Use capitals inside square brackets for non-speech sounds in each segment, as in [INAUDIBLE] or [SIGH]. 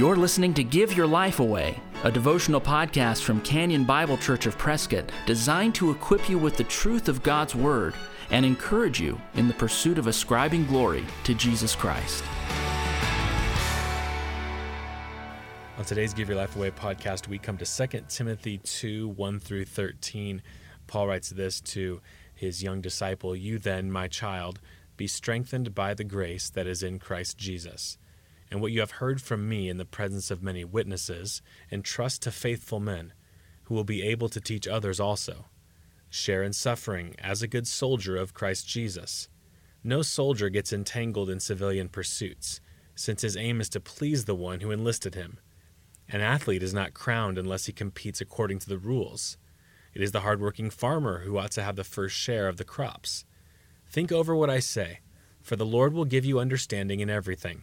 You're listening to Give Your Life Away, a devotional podcast from Canyon Bible Church of Prescott designed to equip you with the truth of God's Word and encourage you in the pursuit of ascribing glory to Jesus Christ. On today's Give Your Life Away podcast, we come to 2 Timothy 2 1 through 13. Paul writes this to his young disciple You then, my child, be strengthened by the grace that is in Christ Jesus and what you have heard from me in the presence of many witnesses, entrust to faithful men, who will be able to teach others also. Share in suffering as a good soldier of Christ Jesus. No soldier gets entangled in civilian pursuits, since his aim is to please the one who enlisted him. An athlete is not crowned unless he competes according to the rules. It is the hard-working farmer who ought to have the first share of the crops. Think over what I say, for the Lord will give you understanding in everything.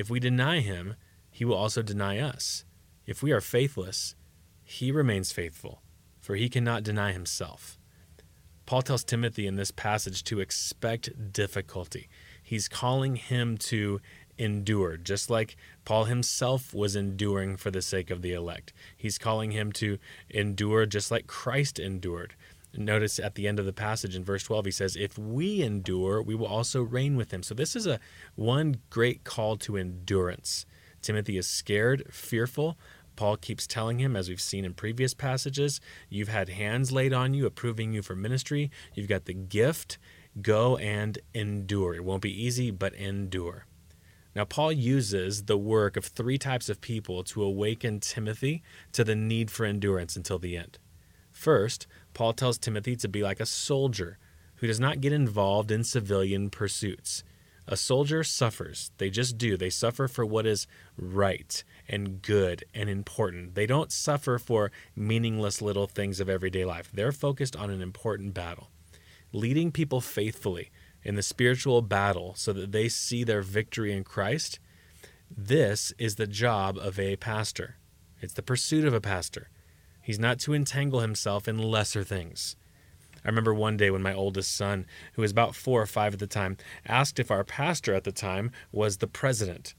If we deny him, he will also deny us. If we are faithless, he remains faithful, for he cannot deny himself. Paul tells Timothy in this passage to expect difficulty. He's calling him to endure, just like Paul himself was enduring for the sake of the elect. He's calling him to endure just like Christ endured. Notice at the end of the passage in verse 12, he says, If we endure, we will also reign with him. So this is a one great call to endurance. Timothy is scared, fearful. Paul keeps telling him, as we've seen in previous passages, you've had hands laid on you, approving you for ministry. You've got the gift. Go and endure. It won't be easy, but endure. Now, Paul uses the work of three types of people to awaken Timothy to the need for endurance until the end. First, Paul tells Timothy to be like a soldier who does not get involved in civilian pursuits. A soldier suffers. They just do. They suffer for what is right and good and important. They don't suffer for meaningless little things of everyday life. They're focused on an important battle. Leading people faithfully in the spiritual battle so that they see their victory in Christ, this is the job of a pastor. It's the pursuit of a pastor. He's not to entangle himself in lesser things. I remember one day when my oldest son, who was about four or five at the time, asked if our pastor at the time was the president.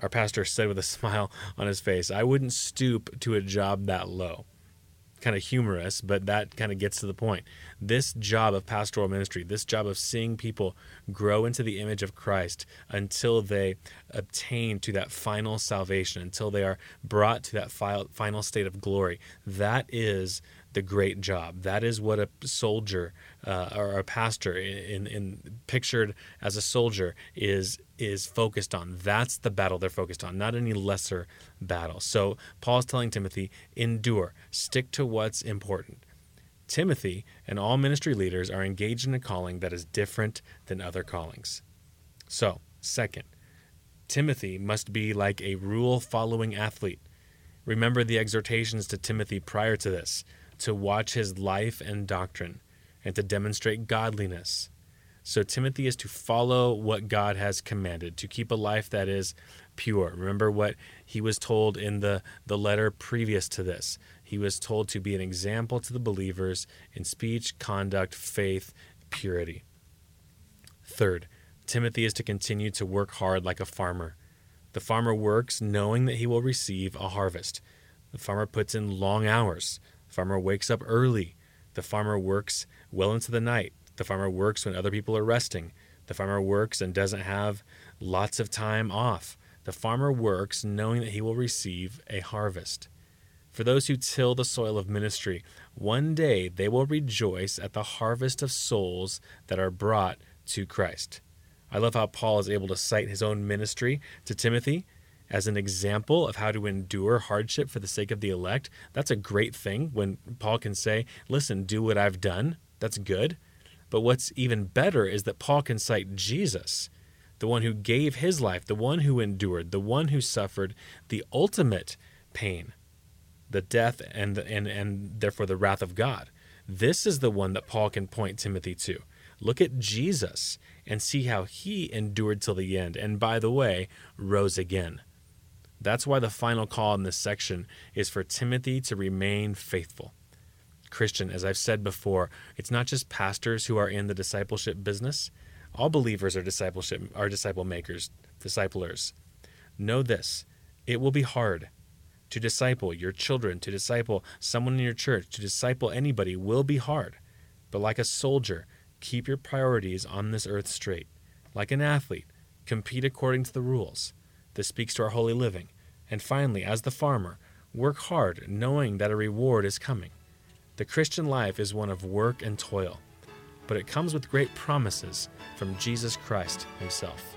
Our pastor said with a [LAUGHS] smile on his face, I wouldn't stoop to a job that low kind of humorous, but that kind of gets to the point. This job of pastoral ministry, this job of seeing people grow into the image of Christ until they obtain to that final salvation, until they are brought to that final state of glory, that is the great job. That is what a soldier uh, or a pastor, in, in pictured as a soldier, is is focused on. That's the battle they're focused on, not any lesser battle. So Paul's telling Timothy, endure, stick to what's important. Timothy and all ministry leaders are engaged in a calling that is different than other callings. So, second, Timothy must be like a rule following athlete. Remember the exhortations to Timothy prior to this to watch his life and doctrine and to demonstrate godliness so Timothy is to follow what God has commanded, to keep a life that is pure. Remember what he was told in the, the letter previous to this. He was told to be an example to the believers in speech, conduct, faith, purity. Third, Timothy is to continue to work hard like a farmer. The farmer works knowing that he will receive a harvest. The farmer puts in long hours. The farmer wakes up early. The farmer works well into the night. The farmer works when other people are resting. The farmer works and doesn't have lots of time off. The farmer works knowing that he will receive a harvest. For those who till the soil of ministry, one day they will rejoice at the harvest of souls that are brought to Christ. I love how Paul is able to cite his own ministry to Timothy as an example of how to endure hardship for the sake of the elect. That's a great thing when Paul can say, Listen, do what I've done. That's good. But what's even better is that Paul can cite Jesus the one who gave his life, the one who endured, the one who suffered the ultimate pain, the death and and and therefore the wrath of God. This is the one that Paul can point Timothy to. Look at Jesus and see how he endured till the end and by the way, rose again. That's why the final call in this section is for Timothy to remain faithful. Christian, as I've said before, it's not just pastors who are in the discipleship business. All believers are discipleship are disciple makers, disciplers. Know this, it will be hard to disciple your children, to disciple someone in your church, to disciple anybody will be hard. But like a soldier, keep your priorities on this earth straight. Like an athlete, compete according to the rules. This speaks to our holy living. And finally, as the farmer, work hard knowing that a reward is coming. The Christian life is one of work and toil, but it comes with great promises from Jesus Christ Himself.